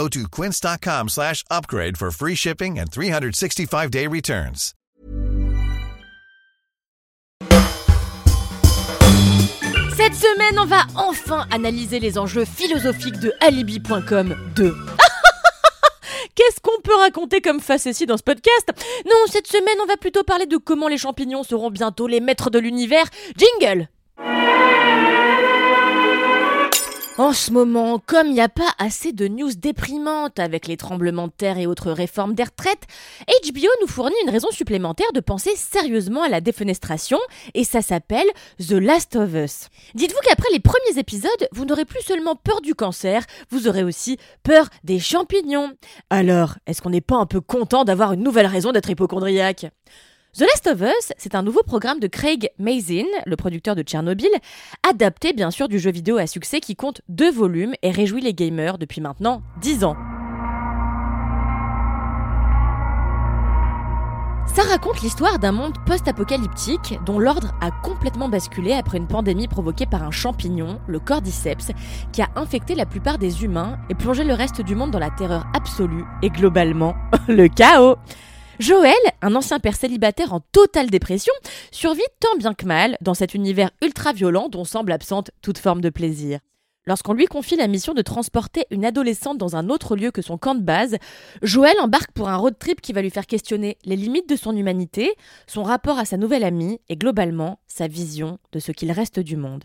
Go to quince.com slash upgrade for free shipping and 365-day returns. Cette semaine, on va enfin analyser les enjeux philosophiques de Alibi.com 2. Qu'est-ce qu'on peut raconter comme facétie dans ce podcast? Non, cette semaine, on va plutôt parler de comment les champignons seront bientôt les maîtres de l'univers. Jingle En ce moment, comme il n'y a pas assez de news déprimantes avec les tremblements de terre et autres réformes des retraites, HBO nous fournit une raison supplémentaire de penser sérieusement à la défenestration, et ça s'appelle The Last of Us. Dites-vous qu'après les premiers épisodes, vous n'aurez plus seulement peur du cancer, vous aurez aussi peur des champignons. Alors, est-ce qu'on n'est pas un peu content d'avoir une nouvelle raison d'être hypochondriaque? The Last of Us, c'est un nouveau programme de Craig Mazin, le producteur de Tchernobyl, adapté bien sûr du jeu vidéo à succès qui compte deux volumes et réjouit les gamers depuis maintenant 10 ans. Ça raconte l'histoire d'un monde post-apocalyptique dont l'ordre a complètement basculé après une pandémie provoquée par un champignon, le cordyceps, qui a infecté la plupart des humains et plongé le reste du monde dans la terreur absolue et globalement le chaos. Joël, un ancien père célibataire en totale dépression, survit tant bien que mal dans cet univers ultra violent dont semble absente toute forme de plaisir. Lorsqu'on lui confie la mission de transporter une adolescente dans un autre lieu que son camp de base, Joël embarque pour un road trip qui va lui faire questionner les limites de son humanité, son rapport à sa nouvelle amie et globalement sa vision de ce qu'il reste du monde.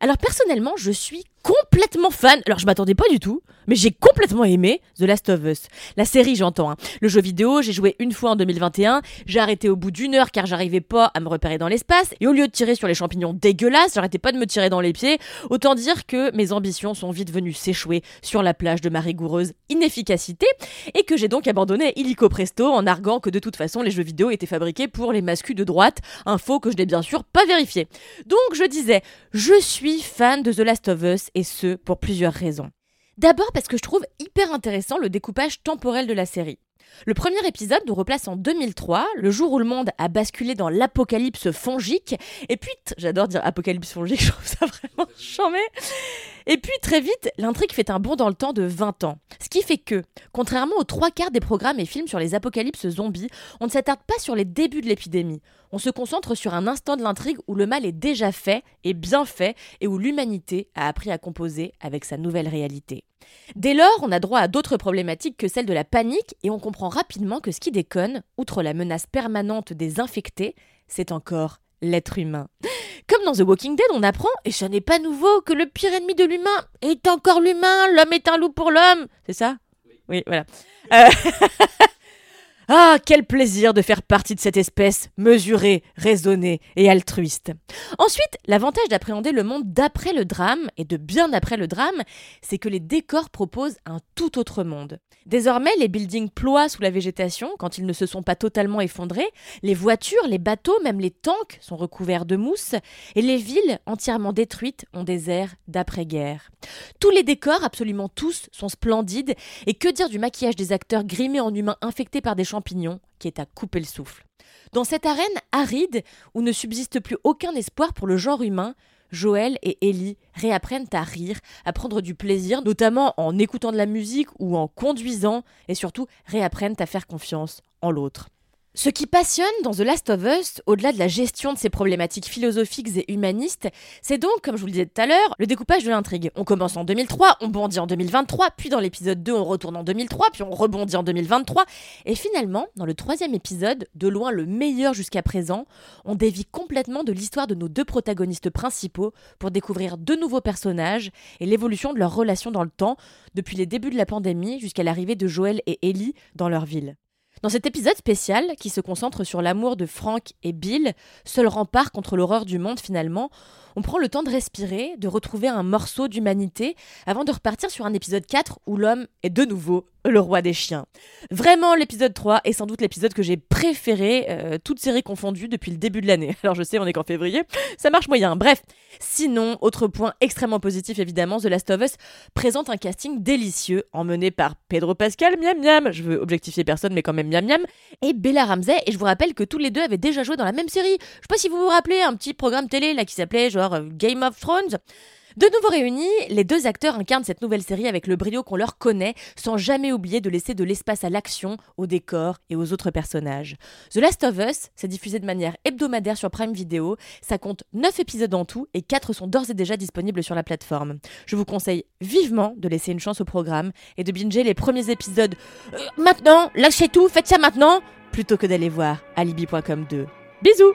Alors personnellement, je suis complètement fan. Alors je m'attendais pas du tout, mais j'ai complètement aimé The Last of Us. La série, j'entends. hein. Le jeu vidéo, j'ai joué une fois en 2021. J'ai arrêté au bout d'une heure car j'arrivais pas à me repérer dans l'espace. Et au lieu de tirer sur les champignons dégueulasses, j'arrêtais pas de me tirer dans les pieds. Autant dire que mes ambitions sont vite venues s'échouer sur la plage de ma rigoureuse inefficacité et que j'ai donc abandonné illico presto en arguant que de toute façon les jeux vidéo étaient fabriqués pour les mascus de droite. Info que je n'ai bien sûr pas vérifié. Donc je disais, je suis fan de The Last of Us et ce pour plusieurs raisons. D'abord parce que je trouve hyper intéressant le découpage temporel de la série. Le premier épisode nous replace en 2003, le jour où le monde a basculé dans l'apocalypse fongique. Et puis, j'adore dire apocalypse fongique, je trouve ça vraiment chambé. Et puis, très vite, l'intrigue fait un bond dans le temps de 20 ans. Ce qui fait que, contrairement aux trois quarts des programmes et films sur les apocalypses zombies, on ne s'attarde pas sur les débuts de l'épidémie. On se concentre sur un instant de l'intrigue où le mal est déjà fait et bien fait et où l'humanité a appris à composer avec sa nouvelle réalité. Dès lors, on a droit à d'autres problématiques que celle de la panique et on comprend rapidement que ce qui déconne, outre la menace permanente des infectés, c'est encore l'être humain. Comme dans The Walking Dead, on apprend, et ça n'est pas nouveau, que le pire ennemi de l'humain est encore l'humain, l'homme est un loup pour l'homme. C'est ça? Oui, voilà. Euh, Ah, quel plaisir de faire partie de cette espèce mesurée, raisonnée et altruiste. Ensuite, l'avantage d'appréhender le monde d'après le drame, et de bien après le drame, c'est que les décors proposent un tout autre monde. Désormais, les buildings ploient sous la végétation quand ils ne se sont pas totalement effondrés, les voitures, les bateaux, même les tanks sont recouverts de mousse, et les villes entièrement détruites ont des airs d'après-guerre. Tous les décors, absolument tous, sont splendides, et que dire du maquillage des acteurs grimés en humains infectés par des qui est à couper le souffle. Dans cette arène aride, où ne subsiste plus aucun espoir pour le genre humain, Joël et Ellie réapprennent à rire, à prendre du plaisir, notamment en écoutant de la musique ou en conduisant, et surtout réapprennent à faire confiance en l'autre. Ce qui passionne dans The Last of Us, au-delà de la gestion de ces problématiques philosophiques et humanistes, c'est donc, comme je vous le disais tout à l'heure, le découpage de l'intrigue. On commence en 2003, on bondit en 2023, puis dans l'épisode 2, on retourne en 2003, puis on rebondit en 2023, et finalement, dans le troisième épisode, de loin le meilleur jusqu'à présent, on dévie complètement de l'histoire de nos deux protagonistes principaux pour découvrir deux nouveaux personnages et l'évolution de leur relation dans le temps, depuis les débuts de la pandémie jusqu'à l'arrivée de Joël et Ellie dans leur ville. Dans cet épisode spécial, qui se concentre sur l'amour de Frank et Bill, seul rempart contre l'horreur du monde finalement, on prend le temps de respirer, de retrouver un morceau d'humanité, avant de repartir sur un épisode 4 où l'homme est de nouveau le roi des chiens. Vraiment, l'épisode 3 est sans doute l'épisode que j'ai préféré, euh, toute série confondue, depuis le début de l'année. Alors je sais, on est qu'en février, ça marche moyen. Bref, sinon, autre point extrêmement positif évidemment, The Last of Us présente un casting délicieux, emmené par Pedro Pascal, miam miam, je veux objectifier personne mais quand même miam miam, et Bella Ramsey, et je vous rappelle que tous les deux avaient déjà joué dans la même série. Je sais pas si vous vous rappelez, un petit programme télé là qui s'appelait genre euh, Game of Thrones. De nouveau réunis, les deux acteurs incarnent cette nouvelle série avec le brio qu'on leur connaît, sans jamais oublier de laisser de l'espace à l'action, au décor et aux autres personnages. The Last of Us, s'est diffusé de manière hebdomadaire sur Prime Video, ça compte 9 épisodes en tout et 4 sont d'ores et déjà disponibles sur la plateforme. Je vous conseille vivement de laisser une chance au programme et de binger les premiers épisodes euh, maintenant, lâchez tout, faites ça maintenant, plutôt que d'aller voir alibi.com 2. Bisous